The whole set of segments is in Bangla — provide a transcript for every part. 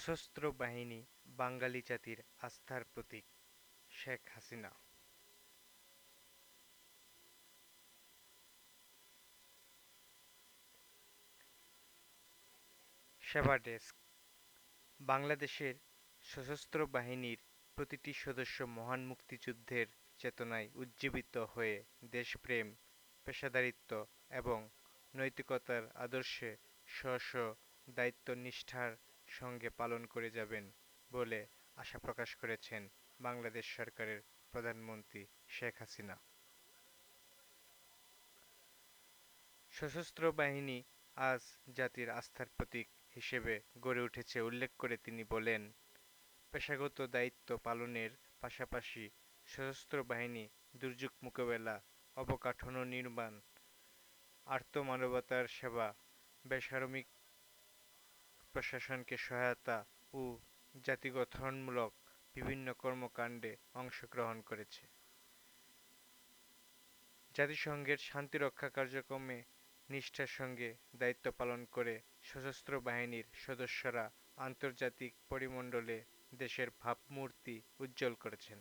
সশস্ত্র বাহিনী বাঙালি জাতির আস্থার প্রতীক শেখ হাসিনা। সেবা ডেস্ক, বাংলাদেশের সশস্ত্র বাহিনীর প্রতিটি সদস্য মহান মুক্তিযুদ্ধের চেতনায় উজ্জীবিত হয়ে দেশপ্রেম, পেশাদারিত্ব এবং নৈতিকতার আদর্শে স্ব স্ব দায়িত্ব নিষ্ঠার সঙ্গে পালন করে যাবেন বলে আশা প্রকাশ করেছেন বাংলাদেশ সরকারের প্রধানমন্ত্রী শেখ হাসিনা। সশস্ত্র বাহিনী আজ জাতির আস্থার প্রতীক হিসেবে গড়ে উঠেছে উল্লেখ করে তিনি বলেন, পেশাগত দায়িত্ব পালনের পাশাপাশি সশস্ত্র বাহিনী দুর্যোগ মোকাবেলা, অবকাঠামো নির্মাণ আর্তমানবতার সেবা, বেসামরিক প্রশাসনকে সহায়তা ও জাতিগঠনমূলক বিভিন্ন কর্মকাণ্ডে অংশগ্রহণ করেছে। জাতিসংঘের শান্তিরক্ষা কার্যক্রমে নিষ্ঠার সঙ্গে দায়িত্ব পালন করে সশস্ত্র বাহিনীর সদস্যরা আন্তর্জাতিক পরিমণ্ডলে দেশের ভাবমূর্তি উজ্জ্বল করেছেন।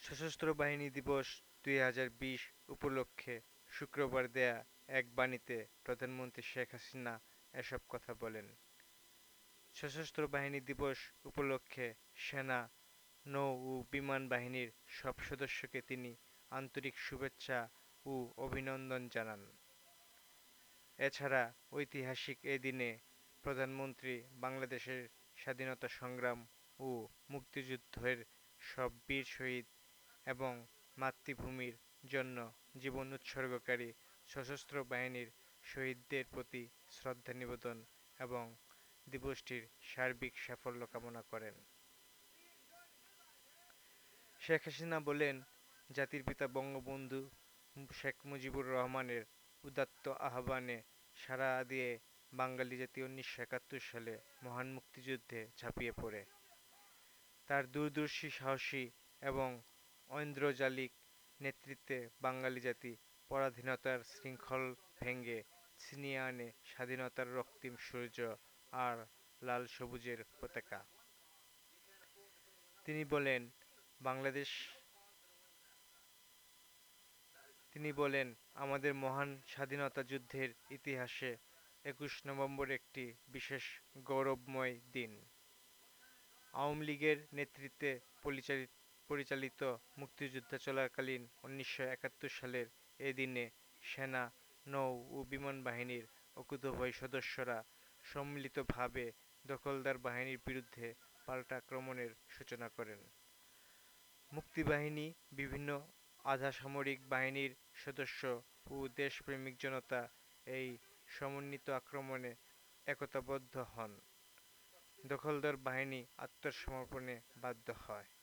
সশস্ত্র বাহিনী দিবস দুই হাজার বিশ উপলক্ষে শুক্রবার দেয়া এক বাণীতে প্রধানমন্ত্রী শেখ হাসিনা এসব কথা বলেন। সশস্ত্র বাহিনী দিবস উপলক্ষে সেনা, নৌ ও বিমান বাহিনীর সব সদস্যকে তিনি আন্তরিক শুভেচ্ছা ও অভিনন্দন জানান। এছাড়া ঐতিহাসিক এ দিনে প্রধানমন্ত্রী বাংলাদেশের স্বাধীনতা সংগ্রাম ও মুক্তিযুদ্ধের সব বীর শহীদ এবং মাতৃভূমির জন্য জীবন উৎসর্গকারী সশস্ত্র বাহিনীর শহীদদের প্রতি শ্রদ্ধা নিবেদন এবং দিবসটির সার্বিক সাফল্য কামনা করেন। শেখ হাসিনা বলেন, জাতির পিতা বঙ্গবন্ধু শেখ মুজিবুর রহমানের উদাত্ত আহ্বানে সাড়া দিয়ে বাঙালি জাতি উনিশশো একাত্তর সালে মহান মুক্তিযুদ্ধে ঝাঁপিয়ে পড়ে। তার দূরদর্শী সাহসী এবং ঐন্দ্রজালিক নেতৃত্বে বাঙালি জাতি পরাধীনতার শৃঙ্খল ভেঙে ছিনিয়ে আনে স্বাধীনতার রক্তিম সূর্য আর লাল সবুজের পতাকা। তিনি বলেন, বাংলাদেশ তিনি বলেন, আমাদের মহান স্বাধীনতা যুদ্ধের ইতিহাসে একুশ নভেম্বর একটি বিশেষ গৌরবময় দিন। আওয়ামী লীগের নেতৃত্বে পরিচালিত পরিচালিত মুক্তিযুদ্ধ চলাকালীন উনিশশো একাত্তর সালের এ দিনে সেনা, নৌ ও বিমান বাহিনীর অকুতোভয় সদস্যরা সম্মিলিতভাবে দখলদার বাহিনীর বিরুদ্ধে পাল্টা আক্রমণের সূচনা করেন। মুক্তিবাহিনী, বিভিন্ন আধা সামরিক বাহিনীর সদস্য ও দেশপ্রেমিক জনতা এই সমন্বিত আক্রমণে একতাবদ্ধ হন। দখলদার বাহিনী আত্মসমর্পণে বাধ্য হয়।